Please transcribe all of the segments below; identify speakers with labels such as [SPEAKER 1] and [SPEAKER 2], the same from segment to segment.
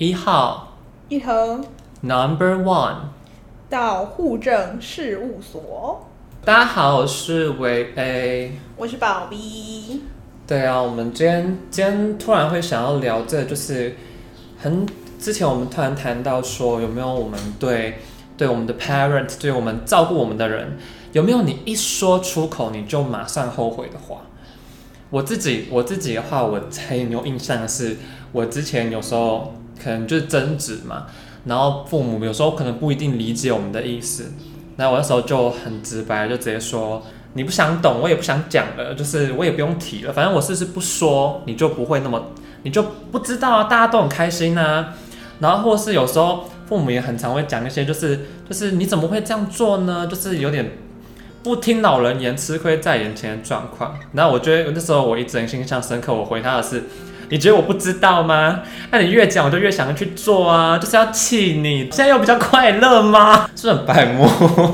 [SPEAKER 1] 一号，
[SPEAKER 2] 一盒
[SPEAKER 1] ，Number One，
[SPEAKER 2] 到户政事务所。
[SPEAKER 1] 大家好，我是维 A，
[SPEAKER 2] 我是宝 B。
[SPEAKER 1] 对啊，我们今天今天突然会想要聊这，就是很之前我们突然谈到说，有没有我们对对我们的 parent，对我们照顾我们的人，有没有你一说出口你就马上后悔的话？我自己我自己的话，我很有印象的是，我之前有时候可能就是争执嘛，然后父母有时候可能不一定理解我们的意思，那我那时候就很直白，就直接说，你不想懂，我也不想讲了，就是我也不用提了，反正我是不是不说，你就不会那么，你就不知道啊，大家都很开心啊，然后或是有时候父母也很常会讲一些，就是就是你怎么会这样做呢？就是有点。不听老人言，吃亏在眼前的状况。然后我觉得那时候我一直很印象深刻。我回他的是：你觉得我不知道吗？那你越讲，我就越想要去做啊，就是要气你。现在又比较快乐吗？是是很白目？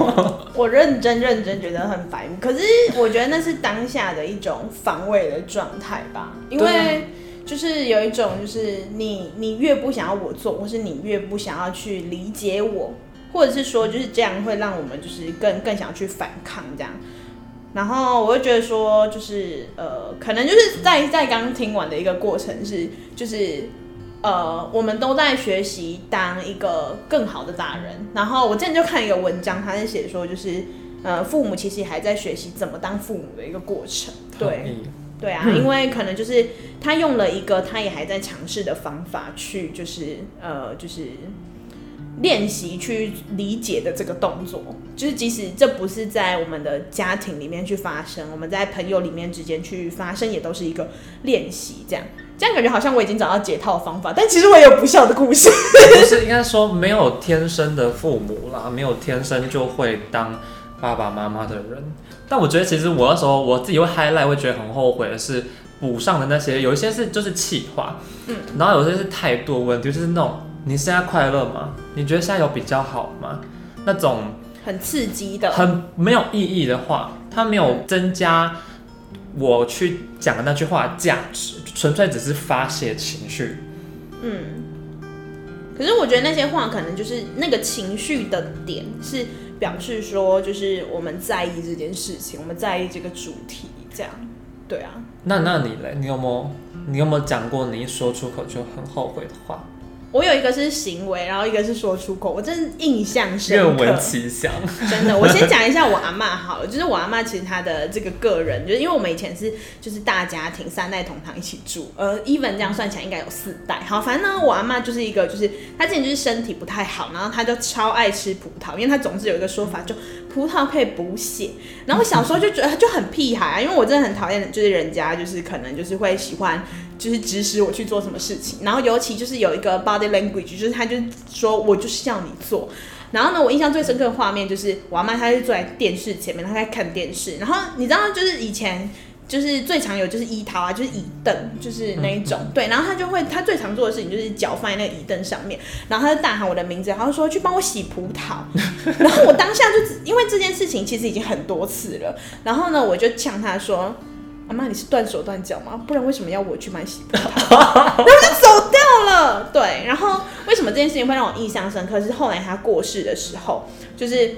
[SPEAKER 2] 我认真认真觉得很白目。可是我觉得那是当下的一种防卫的状态吧，因为就是有一种就是你你越不想要我做，或是你越不想要去理解我。或者是说，就是这样会让我们就是更更想去反抗这样，然后我就觉得说，就是呃，可能就是在在刚听完的一个过程是，就是呃，我们都在学习当一个更好的大人。然后我之前就看一个文章，他是写说，就是呃，父母其实还在学习怎么当父母的一个过程。对，对啊，因为可能就是他用了一个他也还在尝试的方法去，就是呃，就是。练习去理解的这个动作，就是即使这不是在我们的家庭里面去发生，我们在朋友里面之间去发生，也都是一个练习。这样，这样感觉好像我已经找到解套的方法，但其实我也有不孝的故事。
[SPEAKER 1] 不是应该说没有天生的父母啦，没有天生就会当爸爸妈妈的人。但我觉得其实我那时候我自己会 highlight，会觉得很后悔的是补上的那些，有一些是就是气话，嗯，然后有些是态度问题，就是那种。你现在快乐吗？你觉得现在有比较好吗？那种
[SPEAKER 2] 很刺激的、
[SPEAKER 1] 很没有意义的话，它没有增加我去讲的那句话的价值，纯粹只是发泄情绪。
[SPEAKER 2] 嗯。可是我觉得那些话可能就是那个情绪的点，是表示说，就是我们在意这件事情，我们在意这个主题，这样。对啊。
[SPEAKER 1] 那那你嘞？你有没有你有没有讲过你一说出口就很后悔的话？
[SPEAKER 2] 我有一个是行为，然后一个是说出口，我真的印象深刻。
[SPEAKER 1] 愿闻其详。
[SPEAKER 2] 真的，我先讲一下我阿嬷好了，就是我阿妈其实她的这个个人，就是因为我们以前是就是大家庭三代同堂一起住，呃，even 这样算起来应该有四代。好，反正呢，我阿妈就是一个就是她之前就是身体不太好，然后她就超爱吃葡萄，因为她总是有一个说法，就葡萄可以补血。然后我小时候就觉得就很屁孩啊，因为我真的很讨厌，就是人家就是可能就是会喜欢。就是指使我去做什么事情，然后尤其就是有一个 body language，就是他就说我就是要你做。然后呢，我印象最深刻的画面就是我阿妈，她就坐在电视前面，她在看电视。然后你知道，就是以前就是最常有就是椅桃啊，就是椅凳，就是那一种。对，然后他就会，他最常做的事情就是脚放在那个椅凳上面，然后他就大喊我的名字，然后说去帮我洗葡萄。然后我当下就因为这件事情其实已经很多次了，然后呢，我就呛他说。阿妈，你是断手断脚吗？不然为什么要我去买洗葡萄？然后就走掉了。对，然后为什么这件事情会让我印象深刻？是后来他过世的时候，就是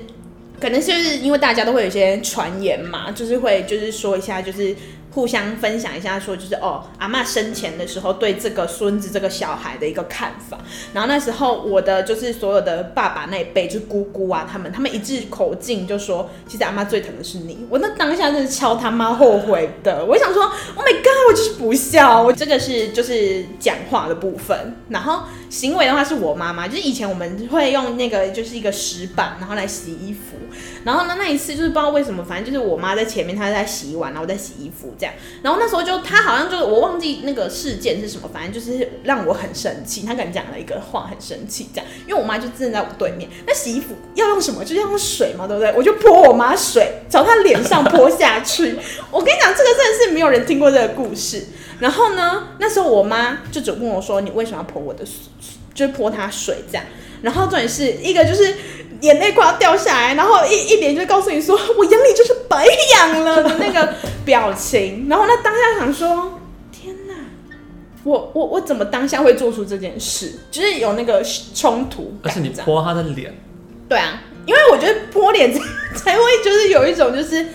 [SPEAKER 2] 可能就是因为大家都会有一些传言嘛，就是会就是说一下就是。互相分享一下，说就是哦，阿嬷生前的时候对这个孙子这个小孩的一个看法。然后那时候我的就是所有的爸爸那一辈，就是姑姑啊，他们他们一致口径就说，其实阿妈最疼的是你。我那当下真是超他妈后悔的。我想说，Oh my God，我就是不孝。我这个是就是讲话的部分，然后行为的话是我妈妈，就是以前我们会用那个就是一个石板，然后来洗衣服。然后呢，那一次就是不知道为什么，反正就是我妈在前面，她在洗碗，然后我在洗衣服这样。然后那时候就她好像就是我忘记那个事件是什么，反正就是让我很生气。她可能讲了一个话很生气这样，因为我妈就站在我对面。那洗衣服要用什么？就是要用水嘛，对不对？我就泼我妈水，朝她脸上泼下去。我跟你讲，这个真的是没有人听过这个故事。然后呢，那时候我妈就只问我说：“你为什么要泼我的水？就是泼她水这样。”然后重点是一个就是。眼泪快要掉下来，然后一一脸就告诉你说，我养你就是白养了的那个表情。然后那当下想说，天哪，我我我怎么当下会做出这件事？就是有那个冲突，
[SPEAKER 1] 而且你泼他的脸。
[SPEAKER 2] 对啊，因为我觉得泼脸 才会就是有一种就是。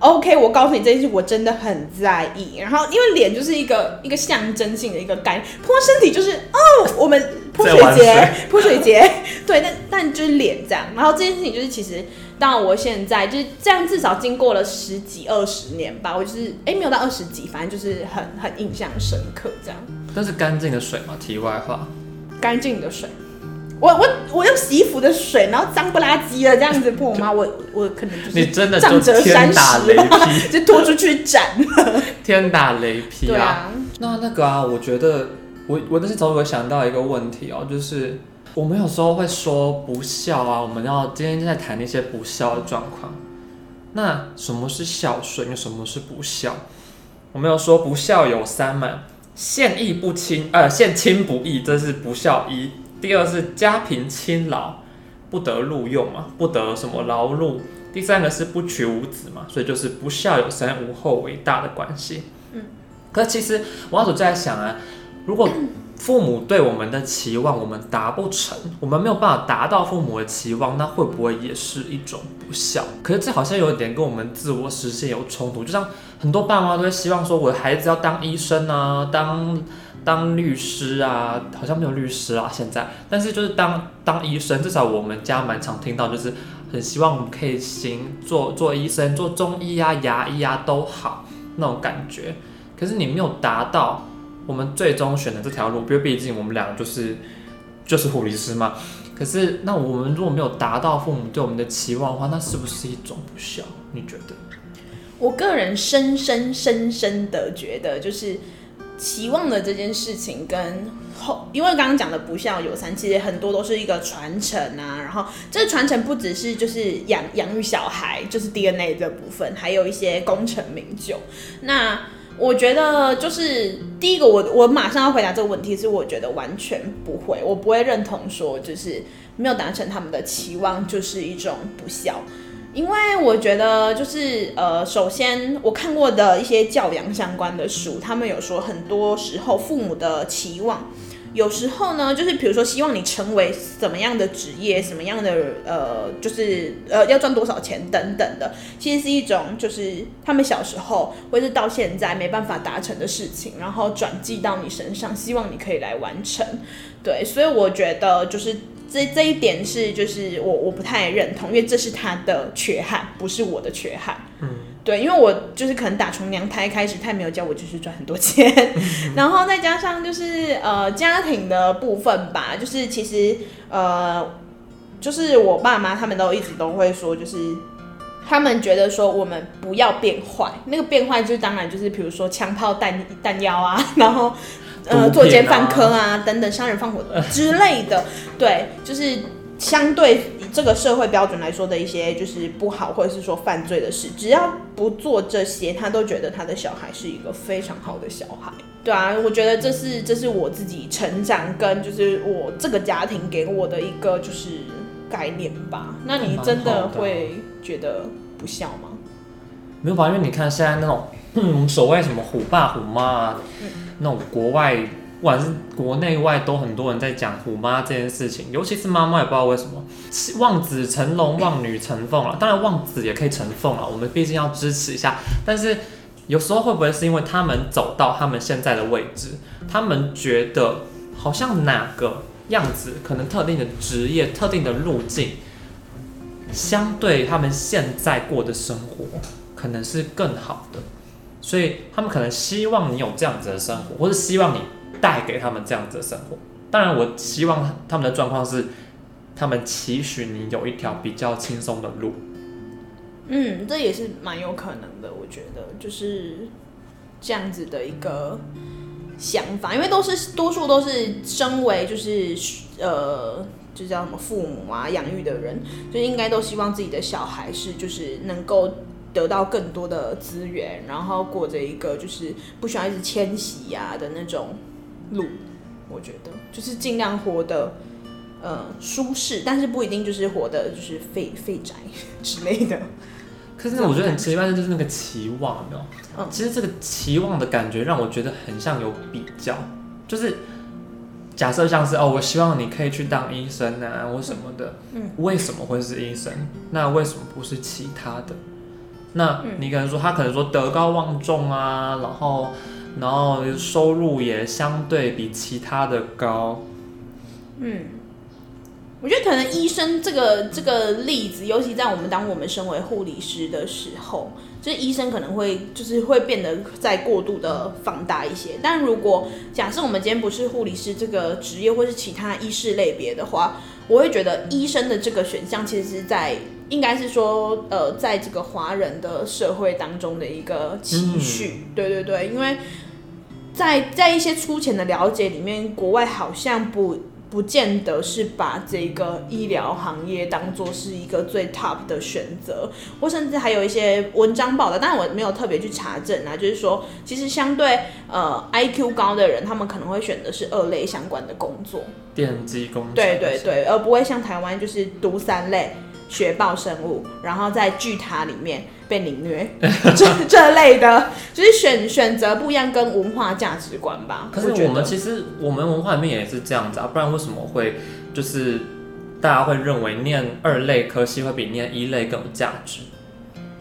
[SPEAKER 2] OK，我告诉你这件事，我真的很在意。然后，因为脸就是一个一个象征性的一个概念，泼身体就是哦，我们泼水节，泼水节，对，但但就是脸这样。然后这件事情就是其实，到我现在就是这样，至少经过了十几二十年吧，我就是哎没有到二十几，反正就是很很印象深刻这样。
[SPEAKER 1] 但是干净的水嘛？题外话，
[SPEAKER 2] 干净的水。我我我用洗衣服的水，然后脏不拉几的这样子泼吗？我我可能就是
[SPEAKER 1] 你真的就天打雷劈，
[SPEAKER 2] 就拖出去斩，
[SPEAKER 1] 天打雷劈啊！
[SPEAKER 2] 对啊，
[SPEAKER 1] 那那个啊，我觉得我我那时候会想到一个问题哦，就是我们有时候会说不孝啊，我们要今天在谈那些不孝的状况。那什么是孝顺？又什么是不孝？我们有说不孝有三嘛，献义不亲，呃，献亲不义，这是不孝一。第二是家贫亲老，不得录用嘛，不得什么劳碌。第三个是不娶无子嘛，所以就是不孝有三，无后为大的关系。嗯，可是其实我那时候就在想啊，如果父母对我们的期望我们达不成，我们没有办法达到父母的期望，那会不会也是一种不孝？可是这好像有一点跟我们自我实现有冲突，就像很多爸妈都会希望说，我的孩子要当医生啊，当。当律师啊，好像没有律师啊现在，但是就是当当医生，至少我们家蛮常听到，就是很希望我们可以行做做医生，做中医啊、牙医啊都好那种感觉。可是你没有达到我们最终选的这条路，因为毕竟我们两个就是就是护理师嘛。可是那我们如果没有达到父母对我们的期望的话，那是不是一种不孝？你觉得？
[SPEAKER 2] 我个人深深深深的觉得就是。期望的这件事情跟后，因为刚刚讲的不孝有三，其实很多都是一个传承啊。然后这个传承不只是就是养养育小孩，就是 DNA 这部分，还有一些功成名就。那我觉得就是第一个我，我我马上要回答这个问题是，我觉得完全不会，我不会认同说就是没有达成他们的期望就是一种不孝。因为我觉得，就是呃，首先我看过的一些教养相关的书，他们有说，很多时候父母的期望，有时候呢，就是比如说希望你成为什么样的职业，什么样的呃，就是呃要赚多少钱等等的，其实是一种就是他们小时候或是到现在没办法达成的事情，然后转寄到你身上，希望你可以来完成。对，所以我觉得就是。这这一点是就是我我不太认同，因为这是他的缺憾，不是我的缺憾。嗯，对，因为我就是可能打从娘胎开始，他没有教我就是赚很多钱，嗯、然后再加上就是呃家庭的部分吧，就是其实呃就是我爸妈他们都一直都会说，就是他们觉得说我们不要变坏，那个变坏就是当然就是比如说枪炮弹弹药啊，然后。呃，作奸犯科啊，等等，杀人放火 之类的，对，就是相对以这个社会标准来说的一些，就是不好或者是说犯罪的事，只要不做这些，他都觉得他的小孩是一个非常好的小孩。对啊，我觉得这是这是我自己成长跟就是我这个家庭给我的一个就是概念吧。那你真的会觉得不孝吗？
[SPEAKER 1] 没有吧，因为你看现在那种，嗯，所谓什么虎爸虎妈啊。那种国外，不管是国内外，都很多人在讲虎妈这件事情，尤其是妈妈也不知道为什么，望子成龙，望女成凤了。当然，望子也可以成凤了，我们毕竟要支持一下。但是有时候会不会是因为他们走到他们现在的位置，他们觉得好像哪个样子，可能特定的职业、特定的路径，相对他们现在过的生活，可能是更好的。所以他们可能希望你有这样子的生活，或是希望你带给他们这样子的生活。当然，我希望他们的状况是，他们期许你有一条比较轻松的路。
[SPEAKER 2] 嗯，这也是蛮有可能的，我觉得就是这样子的一个想法，因为都是多数都是身为就是呃，就叫什么父母啊养育的人，就应该都希望自己的小孩是就是能够。得到更多的资源，然后过着一个就是不需要一直迁徙呀的那种路，我觉得就是尽量活得呃舒适，但是不一定就是活得就是废废宅之类的。
[SPEAKER 1] 可是我觉得很奇怪的就是那个期望，有没有？嗯，其实这个期望的感觉让我觉得很像有比较，就是假设像是哦，我希望你可以去当医生啊，或什么的。嗯，为什么会是医生？那为什么不是其他的？那你可能说他可能说德高望重啊，然后然后收入也相对比其他的高。
[SPEAKER 2] 嗯。我觉得可能医生这个这个例子，尤其在我们当我们身为护理师的时候，就是医生可能会就是会变得再过度的放大一些。但如果假设我们今天不是护理师这个职业，或是其他医师类别的话，我会觉得医生的这个选项其实是在应该是说呃，在这个华人的社会当中的一个期许。对对对，因为在在一些粗浅的了解里面，国外好像不。不见得是把这个医疗行业当做是一个最 top 的选择，或甚至还有一些文章报道，但我没有特别去查证啊。就是说，其实相对呃 IQ 高的人，他们可能会选的是二类相关的工作，
[SPEAKER 1] 电机工程，
[SPEAKER 2] 对对对，而不会像台湾就是读三类。学报生物，然后在巨塔里面被凌虐，这这类的，就是选选择不一样，跟文化价值观吧。
[SPEAKER 1] 可是我们其实我们文化里面也是这样子啊，不然为什么会就是大家会认为念二类科系会比念一类更有价值？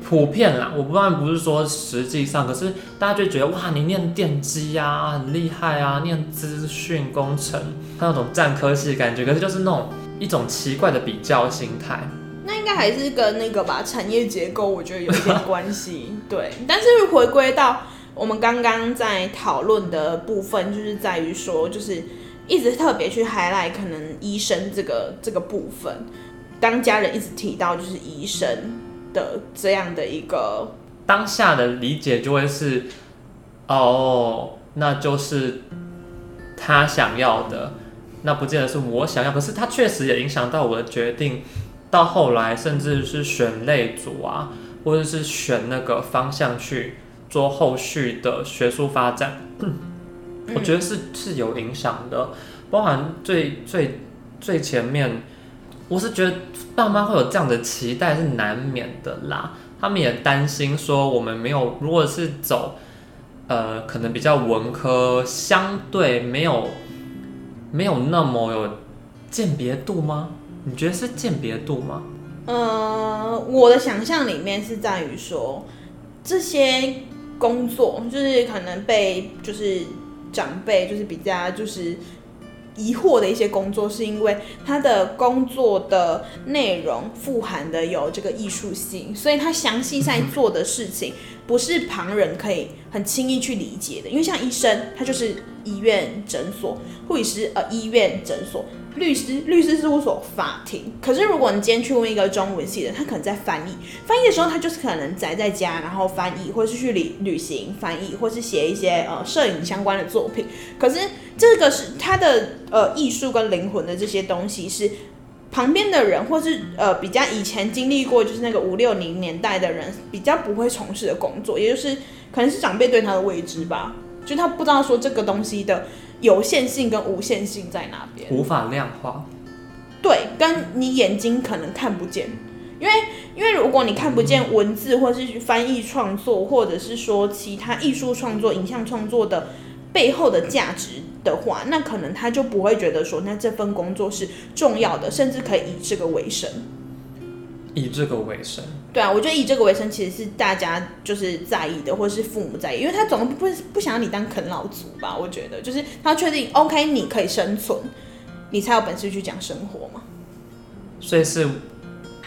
[SPEAKER 1] 普遍啦，我不然不是说实际上，可是大家就觉得哇，你念电机啊很厉害啊，念资讯工程，他那种战科系感觉，可是就是那种一种奇怪的比较心态。
[SPEAKER 2] 那应该还是跟那个吧，产业结构我觉得有一点关系。对，但是回归到我们刚刚在讨论的部分，就是在于说，就是一直特别去 highlight 可能医生这个这个部分，当家人一直提到就是医生的这样的一个
[SPEAKER 1] 当下的理解，就会是哦，那就是他想要的，那不见得是我想要，可是他确实也影响到我的决定。到后来，甚至是选类组啊，或者是选那个方向去做后续的学术发展，嗯、我觉得是是有影响的。包含最最最前面，我是觉得爸妈会有这样的期待是难免的啦。他们也担心说，我们没有，如果是走呃，可能比较文科，相对没有没有那么有鉴别度吗？你觉得是鉴别度吗？
[SPEAKER 2] 呃，我的想象里面是在于说，这些工作就是可能被就是长辈就是比较就是疑惑的一些工作，是因为他的工作的内容富含的有这个艺术性，所以他详细在做的事情不是旁人可以很轻易去理解的。因为像医生，他就是医院诊所；护理师，呃，医院诊所。律师、律师事务所、法庭。可是，如果你今天去问一个中文系的，他可能在翻译，翻译的时候，他就是可能宅在家，然后翻译，或是去旅旅行翻译，或是写一些呃摄影相关的作品。可是，这个是他的呃艺术跟灵魂的这些东西，是旁边的人，或是呃比较以前经历过，就是那个五六零年代的人比较不会从事的工作，也就是可能是长辈对他的未知吧，就他不知道说这个东西的。有限性跟无限性在哪边？
[SPEAKER 1] 无法量化。
[SPEAKER 2] 对，跟你眼睛可能看不见，因为因为如果你看不见文字，或者是翻译创作，或者是说其他艺术创作、影像创作的背后的价值的话，那可能他就不会觉得说，那这份工作是重要的，甚至可以以这个为生。
[SPEAKER 1] 以这个为生，
[SPEAKER 2] 对啊，我觉得以这个为生其实是大家就是在意的，或者是父母在意，因为他总不不想要你当啃老族吧？我觉得就是他确定 OK，你可以生存，你才有本事去讲生活嘛。
[SPEAKER 1] 所以是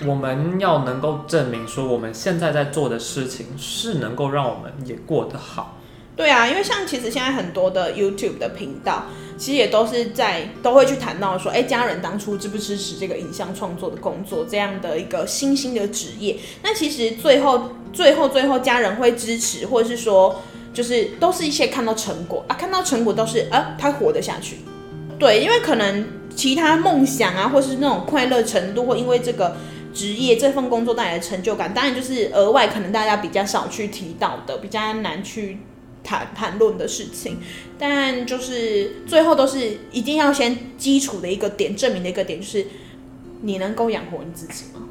[SPEAKER 1] 我们要能够证明说，我们现在在做的事情是能够让我们也过得好。
[SPEAKER 2] 对啊，因为像其实现在很多的 YouTube 的频道。其实也都是在都会去谈到说，哎，家人当初支不支持这个影像创作的工作这样的一个新兴的职业？那其实最后、最后、最后，家人会支持，或者是说，就是都是一些看到成果啊，看到成果都是啊，他活得下去。对，因为可能其他梦想啊，或是那种快乐程度，或因为这个职业这份工作带来的成就感，当然就是额外可能大家比较少去提到的，比较难去。谈谈论的事情，但就是最后都是一定要先基础的一个点，证明的一个点，就是你能够养活你自己吗？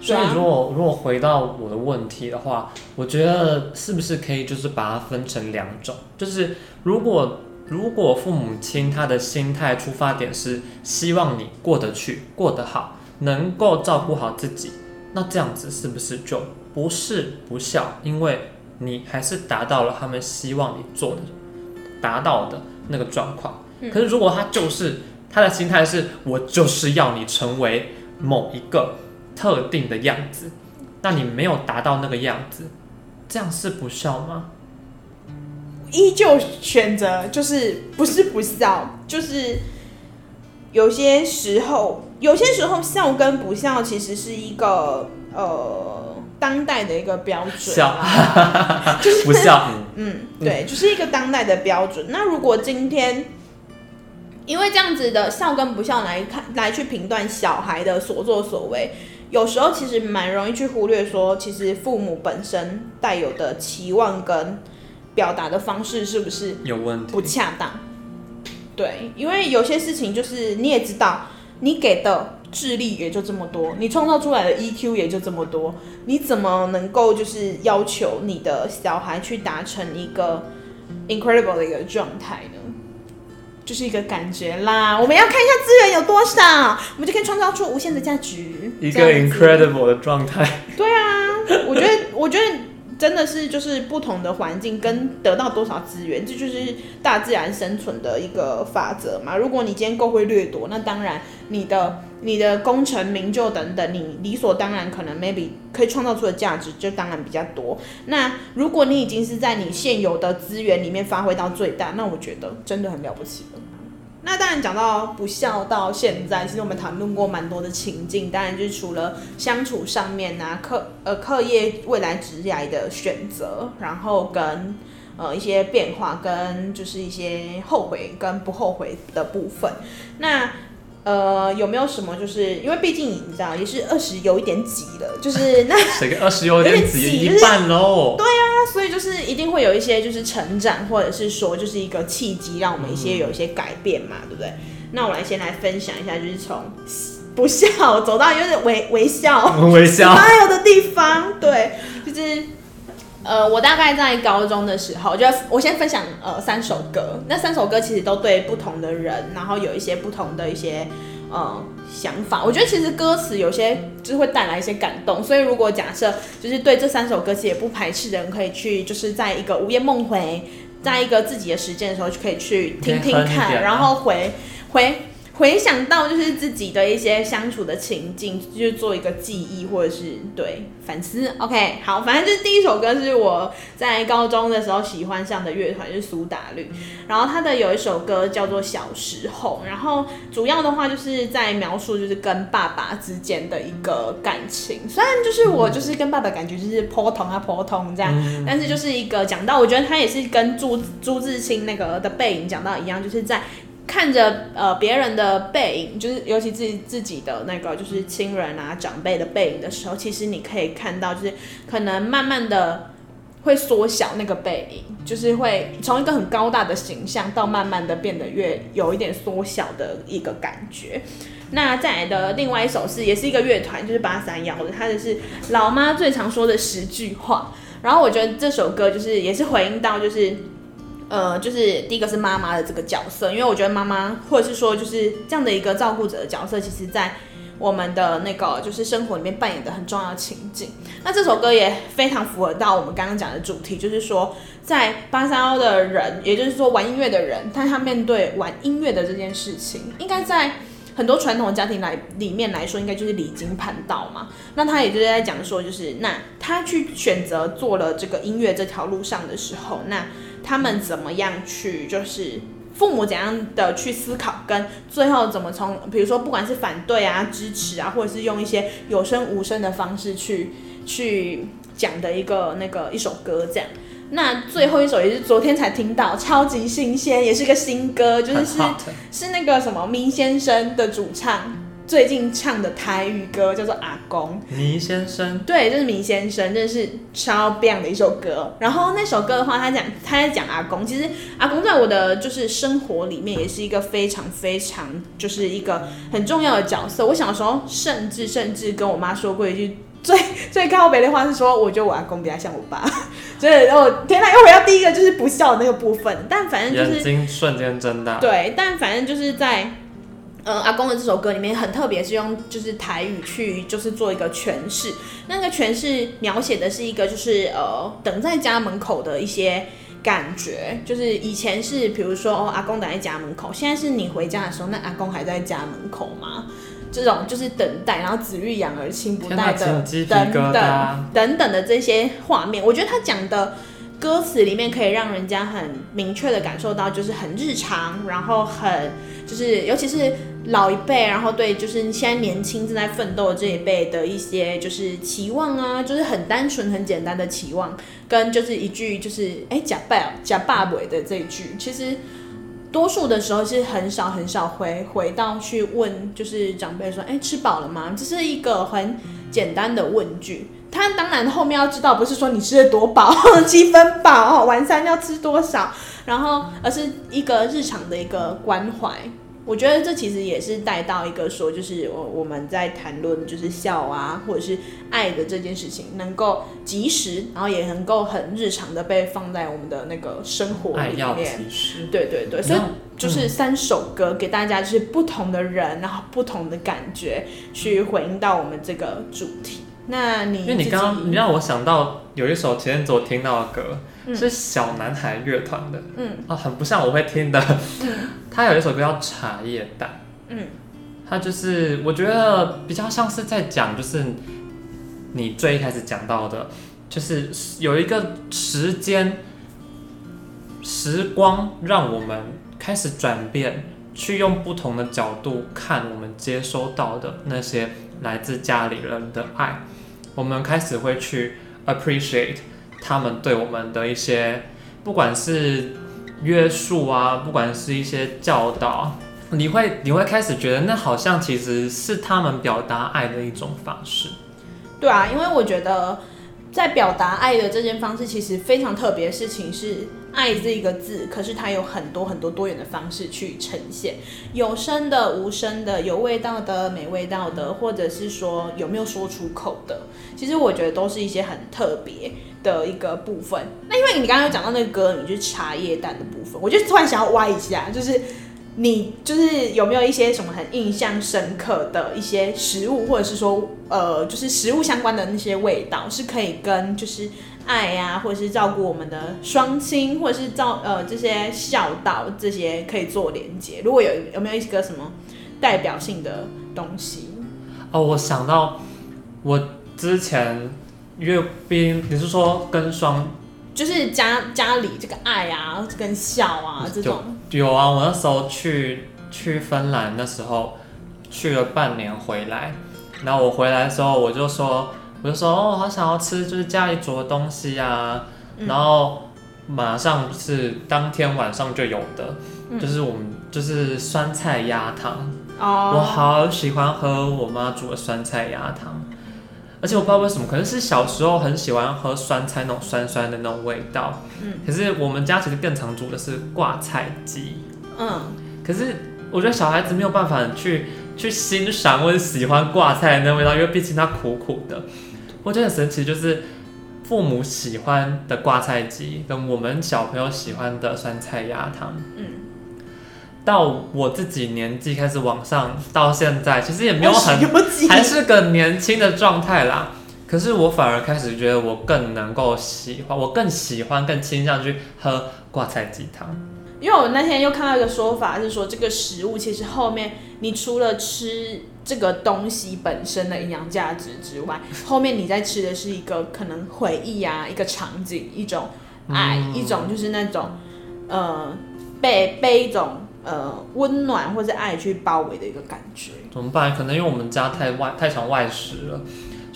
[SPEAKER 1] 所以，如果如果回到我的问题的话，我觉得是不是可以就是把它分成两种，就是如果如果父母亲他的心态出发点是希望你过得去、过得好，能够照顾好自己，那这样子是不是就不是不孝？因为你还是达到了他们希望你做的、达到的那个状况。可是如果他就是他的心态是我就是要你成为某一个特定的样子，那你没有达到那个样子，这样是不孝吗？
[SPEAKER 2] 依旧选择就是不是不孝，就是有些时候，有些时候孝跟不孝其实是一个呃当代的一个标准，
[SPEAKER 1] 孝
[SPEAKER 2] 就是
[SPEAKER 1] 不笑，
[SPEAKER 2] 嗯，对，就是一个当代的标准。那如果今天因为这样子的笑跟不笑来看，来去评断小孩的所作所为，有时候其实蛮容易去忽略说，其实父母本身带有的期望跟。表达的方式是不是有问题？不恰当。对，因为有些事情就是你也知道，你给的智力也就这么多，你创造出来的 EQ 也就这么多，你怎么能够就是要求你的小孩去达成一个 incredible 的一个状态呢？就是一个感觉啦。我们要看一下资源有多少，我们就可以创造出无限的价值。
[SPEAKER 1] 一个 incredible 的状态。
[SPEAKER 2] 对啊，我觉得，我觉得。真的是就是不同的环境跟得到多少资源，这就是大自然生存的一个法则嘛。如果你今天够会掠夺，那当然你的你的功成名就等等，你理所当然可能 maybe 可以创造出的价值就当然比较多。那如果你已经是在你现有的资源里面发挥到最大，那我觉得真的很了不起了。那当然讲到不孝到现在，其实我们谈论过蛮多的情境。当然就是除了相处上面啊，课呃课业未来职业的选择，然后跟呃一些变化，跟就是一些后悔跟不后悔的部分。那呃有没有什么？就是因为毕竟你知道，也是二十有一点挤了，就是 那
[SPEAKER 1] 谁个二十有点挤一半喽？
[SPEAKER 2] 对啊。所以就是一定会有一些就是成长，或者是说就是一个契机，让我们一些有一些改变嘛，对不对？那我来先来分享一下，就是从不笑走到有点微微笑，
[SPEAKER 1] 微笑
[SPEAKER 2] 有的地方，对，就是呃，我大概在高中的时候，就我先分享呃三首歌，那三首歌其实都对不同的人，然后有一些不同的一些。呃，想法，我觉得其实歌词有些就是会带来一些感动，所以如果假设就是对这三首歌词也不排斥的人，可以去就是在一个午夜梦回，在一个自己的时间的时候，就可以去听听看，然后回回。回想到就是自己的一些相处的情境，就是做一个记忆或者是对反思。OK，好，反正就是第一首歌是我在高中的时候喜欢上的乐团，就是苏打绿。然后他的有一首歌叫做《小时候》，然后主要的话就是在描述就是跟爸爸之间的一个感情。虽然就是我就是跟爸爸感觉就是颇通啊颇通这样，但是就是一个讲到，我觉得他也是跟朱朱自清那个的背影讲到一样，就是在。看着呃别人的背影，就是尤其自己自己的那个就是亲人啊长辈的背影的时候，其实你可以看到，就是可能慢慢的会缩小那个背影，就是会从一个很高大的形象到慢慢的变得越有一点缩小的一个感觉。那再来的另外一首是也是一个乐团，就是八三幺的，它的是老妈最常说的十句话。然后我觉得这首歌就是也是回应到就是。呃，就是第一个是妈妈的这个角色，因为我觉得妈妈或者是说就是这样的一个照顾者的角色，其实在我们的那个就是生活里面扮演的很重要的情景。那这首歌也非常符合到我们刚刚讲的主题，就是说在八三幺的人，也就是说玩音乐的人，但他面对玩音乐的这件事情，应该在很多传统家庭来里面来说，应该就是离经叛道嘛。那他也就是在讲说，就是那他去选择做了这个音乐这条路上的时候，那。他们怎么样去，就是父母怎样的去思考，跟最后怎么从，比如说不管是反对啊、支持啊，或者是用一些有声无声的方式去去讲的一个那个一首歌这样。那最后一首也是昨天才听到，超级新鲜，也是个新歌，就是是是那个什么明先生的主唱。最近唱的台语歌叫做《阿公》，
[SPEAKER 1] 倪先生，
[SPEAKER 2] 对，就是倪先生，真的是超棒的一首歌。然后那首歌的话，他讲他在讲阿公，其实阿公在我的就是生活里面也是一个非常非常就是一个很重要的角色。我小时候甚至甚至跟我妈说过一句最 最告别的话，是说我觉得我阿公比较像我爸。所 以哦，天哪，又回到第一个就是不笑的那个部分。但反正就是
[SPEAKER 1] 眼睛瞬间睁大。
[SPEAKER 2] 对，但反正就是在。呃，阿公的这首歌里面很特别，是用就是台语去就是做一个诠释。那个诠释描写的是一个就是呃等在家门口的一些感觉，就是以前是比如说哦阿公等在家门口，现在是你回家的时候，那阿公还在家门口吗？这种就是等待，然后子欲养而亲不待的等等等等的这些画面，我觉得他讲的。歌词里面可以让人家很明确的感受到，就是很日常，然后很就是，尤其是老一辈，然后对就是现在年轻正在奋斗的这一辈的一些就是期望啊，就是很单纯、很简单的期望，跟就是一句就是哎假爸假爸尾的这一句，其实多数的时候是很少很少回回到去问，就是长辈说哎吃饱了吗？这是一个很简单的问句。他当然后面要知道，不是说你吃的多饱，七分饱，晚餐要吃多少，然后而是一个日常的一个关怀。我觉得这其实也是带到一个说，就是我我们在谈论就是笑啊，或者是爱的这件事情，能够及时，然后也能够很日常的被放在我们的那个生活里面。对对对，所以就是三首歌给大家，就是不同的人，然后不同的感觉，去回应到我们这个主题。那你因
[SPEAKER 1] 为你刚刚你让我想到有一首前阵子我听到的歌，嗯、是小男孩乐团的，嗯。啊，很不像我会听的。嗯、他有一首歌叫《茶叶蛋》，嗯，他就是我觉得比较像是在讲，就是你最一开始讲到的，就是有一个时间时光，让我们开始转变，去用不同的角度看我们接收到的那些来自家里人的爱。我们开始会去 appreciate 他们对我们的一些，不管是约束啊，不管是一些教导，你会你会开始觉得那好像其实是他们表达爱的一种方式。
[SPEAKER 2] 对啊，因为我觉得在表达爱的这件方式，其实非常特别的事情是。爱这一个字，可是它有很多很多多元的方式去呈现，有声的、无声的，有味道的、没味道的，或者是说有没有说出口的，其实我觉得都是一些很特别的一个部分。那因为你刚刚有讲到那个歌，你就是茶叶蛋的部分，我就突然想要挖一下，就是你就是有没有一些什么很印象深刻的一些食物，或者是说呃，就是食物相关的那些味道，是可以跟就是。爱呀、啊，或者是照顾我们的双亲，或者是照呃这些孝道，这些可以做连接。如果有有没有一个什么代表性的东西？
[SPEAKER 1] 哦，我想到我之前阅兵，你是说跟双，
[SPEAKER 2] 就是家家里这个爱啊，跟孝啊这种。
[SPEAKER 1] 有啊，我那时候去去芬兰的时候去了半年回来，然后我回来的时候我就说。我就说哦，好想要吃就是家里煮的东西啊，嗯、然后马上是当天晚上就有的，嗯、就是我们就是酸菜鸭汤，哦、我好喜欢喝我妈煮的酸菜鸭汤，而且我不知道为什么，可能是小时候很喜欢喝酸菜那种酸酸的那种味道，嗯，可是我们家其实更常煮的是挂菜鸡，嗯，可是我觉得小孩子没有办法去去欣赏或者喜欢挂菜的那味道，因为毕竟它苦苦的。我觉得很神奇，就是父母喜欢的挂菜鸡，跟我们小朋友喜欢的酸菜鸭汤，嗯，到我自己年纪开始往上，到现在其实也没有很，还是个年轻的状态啦。可是我反而开始觉得我更能够喜欢，我更喜欢，更倾向去喝挂菜鸡汤。
[SPEAKER 2] 因为我那天又看到一个说法，是说这个食物其实后面你除了吃这个东西本身的营养价值之外，后面你在吃的是一个可能回忆啊，一个场景，一种爱，嗯、一种就是那种呃被被一种呃温暖或者爱去包围的一个感觉。
[SPEAKER 1] 怎么办？可能因为我们家太外太常外食了。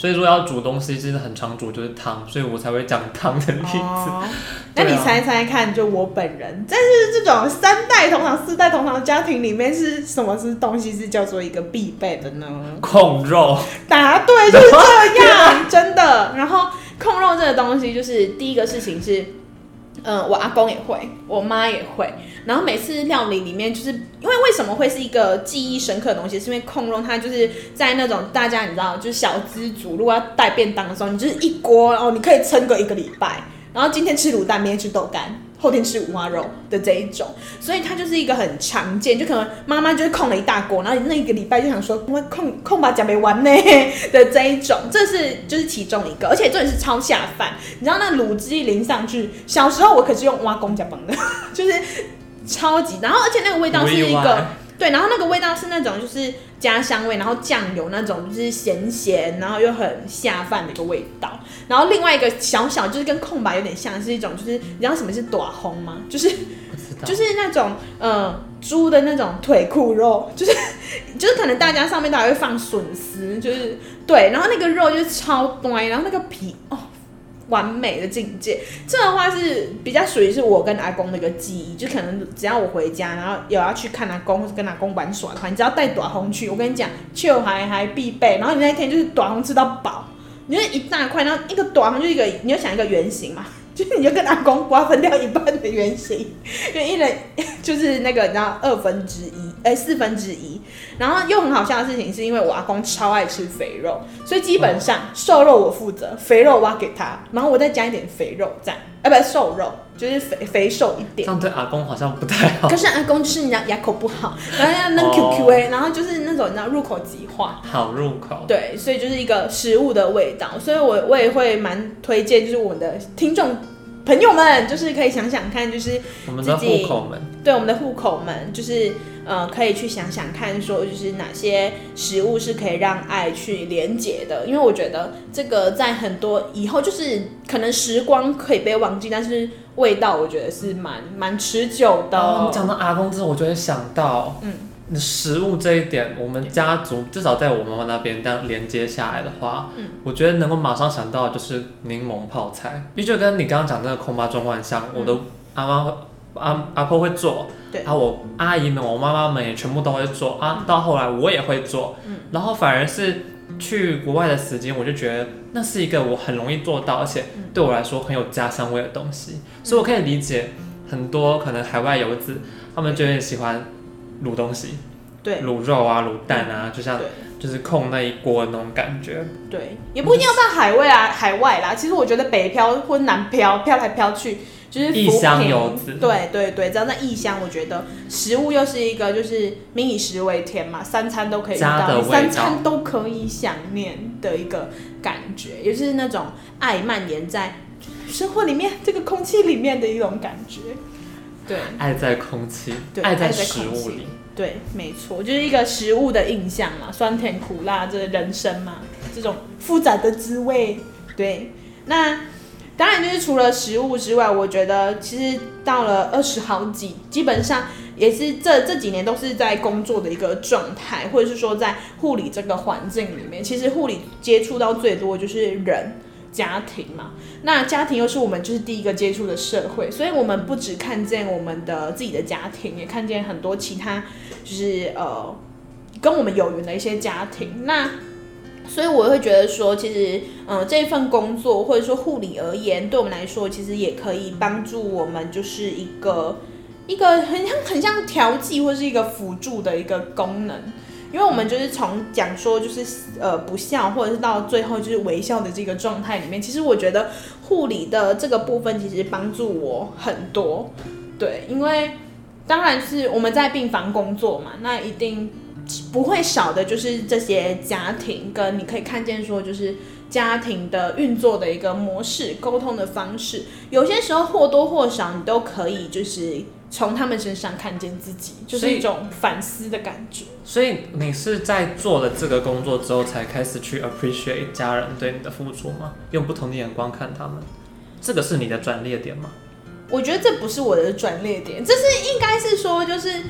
[SPEAKER 1] 所以说要煮东西，真的很常煮就是汤，所以我才会讲汤的例子。哦 啊、
[SPEAKER 2] 那你猜猜看，就我本人，但是这种三代同堂、四代同堂的家庭里面，是什么是东西是叫做一个必备的呢？
[SPEAKER 1] 控肉。
[SPEAKER 2] 答对，就是这样，真的。然后控肉这个东西，就是第一个事情是。嗯，我阿公也会，我妈也会。然后每次料理里面，就是因为为什么会是一个记忆深刻的东西，是因为控肉它就是在那种大家你知道，就是小资族如果要带便当的时候，你就是一锅，然后你可以撑个一个礼拜。然后今天吃卤蛋，明天吃豆干。后天吃五花肉的这一种，所以它就是一个很常见，就可能妈妈就是控了一大锅，然后那一个礼拜就想说，我控控把讲没完呢 的这一种，这是就是其中一个，而且这也是超下饭，你知道那卤汁淋上去，小时候我可是用挖公夹崩的，就是超级，然后而且那个味道是一个。对，然后那个味道是那种就是家乡味，然后酱油那种就是咸咸，然后又很下饭的一个味道。然后另外一个小小就是跟空白有点像，是一种就是你知道什么是短红吗？就是就是那种呃猪的那种腿裤肉，就是就是可能大家上面都还会放笋丝，就是对，然后那个肉就是超端，然后那个皮哦。完美的境界，这的话是比较属于是我跟阿公的一个记忆，就可能只要我回家，然后有要去看阿公或者跟阿公玩耍的话，你只要带短红去，我跟你讲，就还还必备。然后你那天就是短红吃到饱，你就一大块，然后一个短红就一个，你就想一个圆形嘛。就是你就跟阿公瓜分掉一半的原型，因为一人 就是那个你知道二分之一，哎、欸、四分之一，然后又很好笑的事情是因为我阿公超爱吃肥肉，所以基本上瘦肉我负责，肥肉挖给他，然后我再加一点肥肉这样，哎不是瘦肉，就是肥肥瘦一点。
[SPEAKER 1] 这样对阿公好像不太好。
[SPEAKER 2] 可是阿公就是你知道牙口不好，然后要弄 Q Q A，然后就是那种你知道入口即化，
[SPEAKER 1] 好入口。
[SPEAKER 2] 对，所以就是一个食物的味道，所以我我也会蛮推荐，就是我们的听众。朋友们，就是可以想想看，就是
[SPEAKER 1] 我们的户口们，
[SPEAKER 2] 对我们的户口们，就是呃，可以去想想看，说就是哪些食物是可以让爱去连接的。因为我觉得这个在很多以后，就是可能时光可以被忘记，但是味道我觉得是蛮蛮持久的。
[SPEAKER 1] 哦，你讲到阿公之后，我就会想到，嗯。食物这一点，我们家族至少在我妈妈那边这样连接下来的话，嗯，我觉得能够马上想到的就是柠檬泡菜，因为就跟你刚刚讲那个空巴状况像，我的阿妈阿阿婆会做，对，啊，我阿姨们、我妈妈们也全部都会做啊，到后来我也会做，嗯，然后反而是去国外的时间，我就觉得那是一个我很容易做到，而且对我来说很有家乡味的东西，所以我可以理解很多可能海外游子他们就很喜欢。卤东西，对，卤肉啊，卤蛋啊，就像就是控那一锅的那种感觉。
[SPEAKER 2] 对，也不一定要到海外啊，海外啦。其实我觉得北漂或南漂，漂来漂去，就是
[SPEAKER 1] 异乡游子。
[SPEAKER 2] 对对对，只要在异乡，我觉得食物又是一个就是民以食为天嘛，三餐都可以到，三餐都可以想念的一个感觉，也就是那种爱蔓延在生活里面，这个空气里面的一种感觉。对，
[SPEAKER 1] 爱在空气，爱在食物里。
[SPEAKER 2] 对，没错，就是一个食物的印象嘛，酸甜苦辣，这个人生嘛，这种复杂的滋味。对，那当然就是除了食物之外，我觉得其实到了二十好几，基本上也是这这几年都是在工作的一个状态，或者是说在护理这个环境里面，其实护理接触到最多就是人。家庭嘛，那家庭又是我们就是第一个接触的社会，所以我们不只看见我们的自己的家庭，也看见很多其他就是呃跟我们有缘的一些家庭。那所以我会觉得说，其实呃这份工作或者说护理而言，对我们来说，其实也可以帮助我们，就是一个一个很像很像调剂或是一个辅助的一个功能。因为我们就是从讲说就是呃不笑，或者是到最后就是微笑的这个状态里面，其实我觉得护理的这个部分其实帮助我很多。对，因为当然是我们在病房工作嘛，那一定不会少的就是这些家庭，跟你可以看见说就是家庭的运作的一个模式、沟通的方式，有些时候或多或少你都可以就是。从他们身上看见自己，就是一种反思的感觉。
[SPEAKER 1] 所以你是在做了这个工作之后，才开始去 appreciate 家人对你的付出吗？用不同的眼光看他们，这个是你的转捩点吗？
[SPEAKER 2] 我觉得这不是我的转捩点，这是应该是说，就是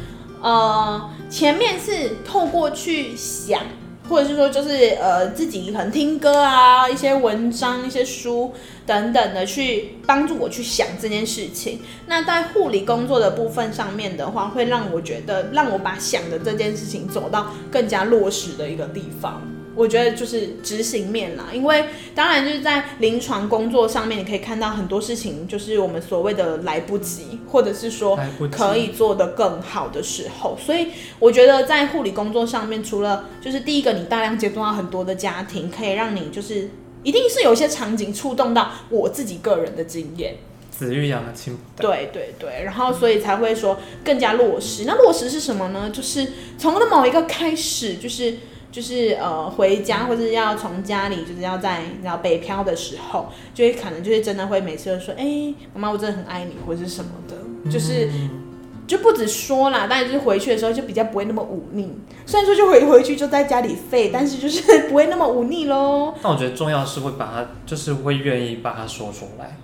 [SPEAKER 2] 呃，前面是透过去想。或者是说，就是呃，自己可能听歌啊，一些文章、一些书等等的，去帮助我去想这件事情。那在护理工作的部分上面的话，会让我觉得，让我把想的这件事情走到更加落实的一个地方。我觉得就是执行面啦，因为当然就是在临床工作上面，你可以看到很多事情，就是我们所谓的来不及，或者是说可以做得更好的时候。所以我觉得在护理工作上面，除了就是第一个，你大量接触到很多的家庭，可以让你就是一定是有一些场景触动到我自己个人的经验。
[SPEAKER 1] 子欲养而亲不待。
[SPEAKER 2] 对对对，然后所以才会说更加落实。那落实是什么呢？就是从那某一个开始，就是就是呃回家或者要从家里就是要在要北漂的时候，就会可能就是真的会每次都说，哎，妈妈我真的很爱你，或者是什么的，就是。嗯就不止说啦，当然就是回去的时候就比较不会那么忤逆。虽然说就回回去就在家里废，但是就是 不会那么忤逆喽。
[SPEAKER 1] 但我觉得重要是会把它，就是会愿意把它说出来。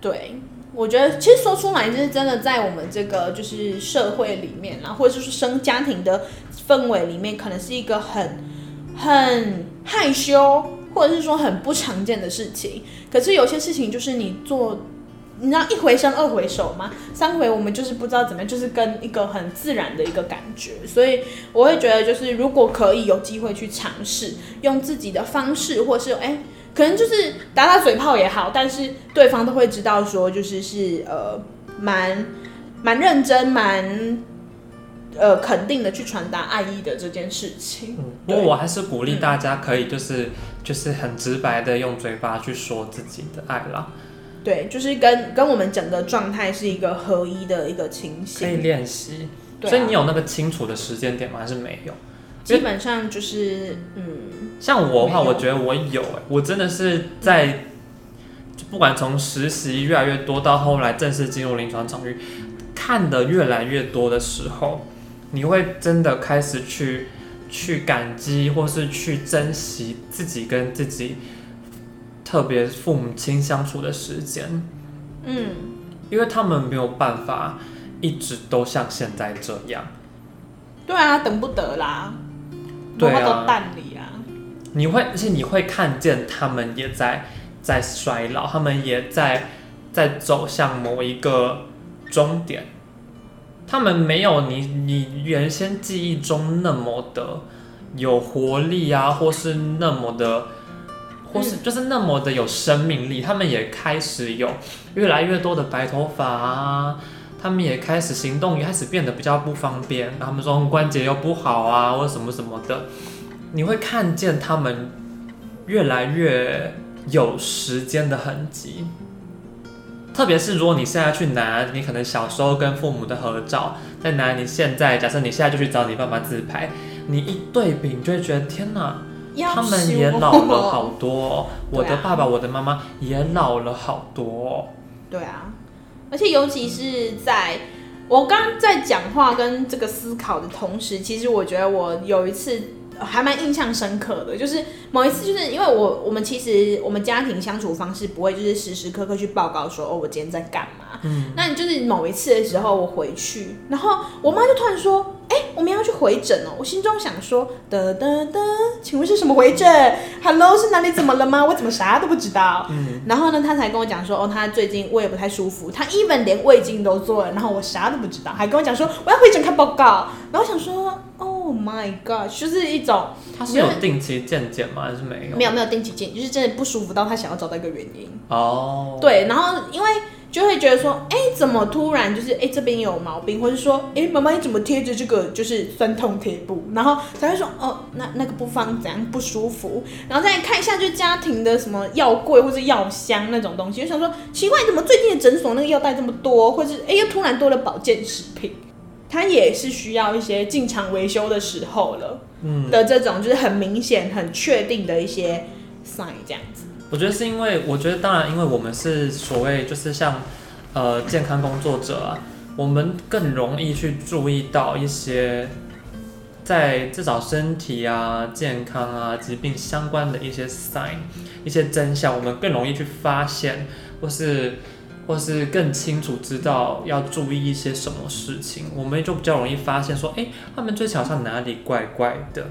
[SPEAKER 2] 对，我觉得其实说出来就是真的在我们这个就是社会里面啦，或者就是生家庭的氛围里面，可能是一个很很害羞，或者是说很不常见的事情。可是有些事情就是你做。你知道一回生二回熟吗？三回我们就是不知道怎么样，就是跟一个很自然的一个感觉，所以我会觉得就是如果可以有机会去尝试，用自己的方式，或是哎、可能就是打打嘴炮也好，但是对方都会知道说就是是呃蛮蛮认真蛮呃肯定的去传达爱意的这件事情。
[SPEAKER 1] 嗯，不过我还是鼓励大家可以就是、嗯、就是很直白的用嘴巴去说自己的爱啦。
[SPEAKER 2] 对，就是跟跟我们整个状态是一个合一的一个情形，
[SPEAKER 1] 可以练习。啊、所以你有那个清楚的时间点吗？还是没有？
[SPEAKER 2] 基本上就是嗯，
[SPEAKER 1] 像我的话，我觉得我有、欸，我真的是在，嗯、不管从实习越来越多，到后来正式进入临床场域，看的越来越多的时候，你会真的开始去去感激，或是去珍惜自己跟自己。特别父母亲相处的时间，嗯，因为他们没有办法一直都像现在这样。
[SPEAKER 2] 对啊，等不得啦，
[SPEAKER 1] 对啊，
[SPEAKER 2] 都淡离啊。
[SPEAKER 1] 你会，而且你会看见他们也在在衰老，他们也在在走向某一个终点。他们没有你你原先记忆中那么的有活力啊，或是那么的。或是就是那么的有生命力，他们也开始有越来越多的白头发啊，他们也开始行动也开始变得比较不方便，他们说关节又不好啊，或者什么什么的，你会看见他们越来越有时间的痕迹。特别是如果你现在去拿你可能小时候跟父母的合照，再拿你现在，假设你现在就去找你爸妈自拍，你一对比，你就会觉得天哪！他们也老了好多，我的爸爸、我的妈妈也老了好多。
[SPEAKER 2] 对啊，而且尤其是在我刚刚在讲话跟这个思考的同时，其实我觉得我有一次还蛮印象深刻的，就是某一次，就是因为我我们其实我们家庭相处方式不会就是时时刻刻去报告说哦，我今天在干嘛。嗯，那你就是某一次的时候我回去，然后我妈就突然说。哎，我们要去回诊哦！我心中想说，哒哒哒，请问是什么回诊？Hello，是哪里怎么了吗？我怎么啥都不知道？嗯，然后呢，她才跟我讲说，哦，她最近胃不太舒服，她 even 连胃镜都做了，然后我啥都不知道，还跟我讲说我要回诊看报告。然后我想说，Oh my God，就是一种
[SPEAKER 1] 他是有定期健检吗？还是没有？
[SPEAKER 2] 没有没有定期健检，就是真的不舒服到他想要找到一个原因。
[SPEAKER 1] 哦，
[SPEAKER 2] 对，然后因为。就会觉得说，哎，怎么突然就是，哎，这边有毛病，或者说，哎，妈妈你怎么贴着这个就是酸痛贴布？然后才会说，哦，那那个不方怎样不舒服？然后再看一下，就家庭的什么药柜或者药箱那种东西，就想说，奇怪，怎么最近的诊所那个药袋这么多？或者是，哎，又突然多了保健食品，它也是需要一些进场维修的时候了，嗯，的这种就是很明显、很确定的一些 sign 这样子。
[SPEAKER 1] 我觉得是因为，我觉得当然，因为我们是所谓就是像，呃，健康工作者啊，我们更容易去注意到一些，在至少身体啊、健康啊、疾病相关的一些 sign、一些真相，我们更容易去发现，或是或是更清楚知道要注意一些什么事情，我们就比较容易发现说，哎，他们最近好像哪里怪怪的。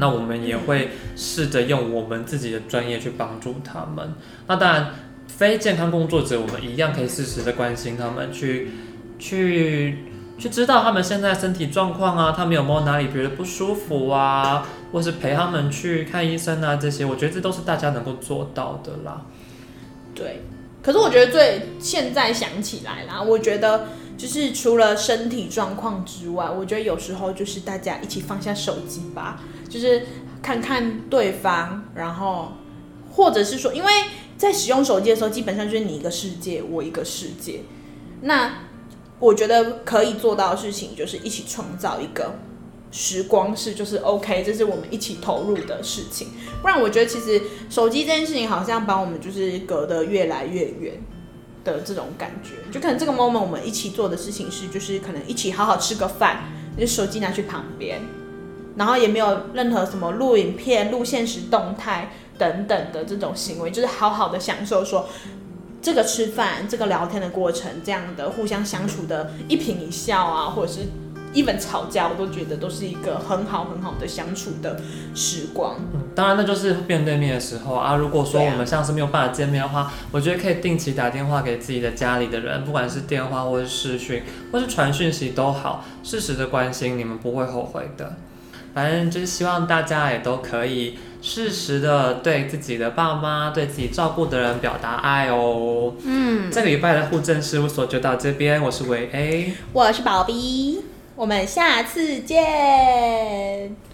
[SPEAKER 1] 那我们也会试着用我们自己的专业去帮助他们。那当然，非健康工作者，我们一样可以适时的关心他们，去去去知道他们现在身体状况啊，他们有没有哪里觉得不舒服啊，或是陪他们去看医生啊，这些，我觉得这都是大家能够做到的啦。
[SPEAKER 2] 对，可是我觉得最现在想起来啦，我觉得。就是除了身体状况之外，我觉得有时候就是大家一起放下手机吧，就是看看对方，然后或者是说，因为在使用手机的时候，基本上就是你一个世界，我一个世界。那我觉得可以做到的事情，就是一起创造一个时光是，就是 OK，这是我们一起投入的事情。不然，我觉得其实手机这件事情好像把我们就是隔得越来越远的这种感觉。就可能这个 moment 我们一起做的事情是，就是可能一起好好吃个饭，你手机拿去旁边，然后也没有任何什么录影片、录现实动态等等的这种行为，就是好好的享受说。这个吃饭、这个聊天的过程，这样的互相相处的一颦一笑啊，或者是 even 吵架，我都觉得都是一个很好很好的相处的时光。
[SPEAKER 1] 嗯，当然那就是面对面的时候啊。如果说我们像是没有办法见面的话，我觉得可以定期打电话给自己的家里的人，不管是电话或是视讯，或是传讯息都好，适时的关心，你们不会后悔的。反正就是希望大家也都可以适时的对自己的爸妈、对自己照顾的人表达爱哦。嗯，这个礼拜的户政事务所就到这边，我是维 A，
[SPEAKER 2] 我是宝 B，我们下次见。